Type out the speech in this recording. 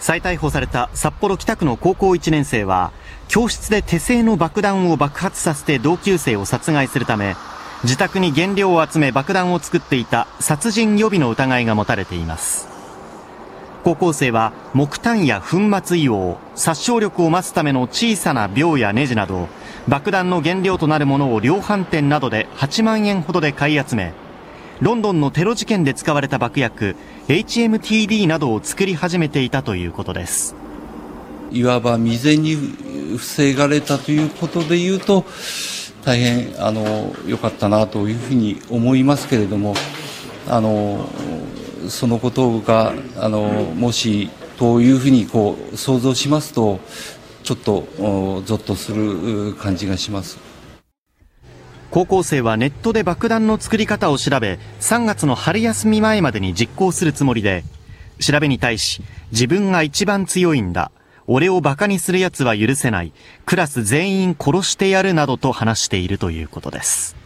再逮捕された札幌北区の高校1年生は教室で手製の爆弾を爆発させて同級生を殺害するため自宅に原料を集め爆弾を作っていた殺人予備の疑いが持たれています。高校生は木炭や粉末硫黄殺傷力を増すための小さな鋲やネジなど爆弾の原料となるものを量販店などで8万円ほどで買い集めロンドンのテロ事件で使われた爆薬 HMTD などを作り始めていたということです。いわば未然に防がれたということでいうと大変あの良かったなというふうに思いますけれどもあのそのことがあのもしというふうにこう想像しますとちょっとゾッとする感じがします。高校生はネットで爆弾の作り方を調べ3月の春休み前までに実行するつもりで調べに対し自分が一番強いんだ。俺を馬鹿にする奴は許せない。クラス全員殺してやるなどと話しているということです。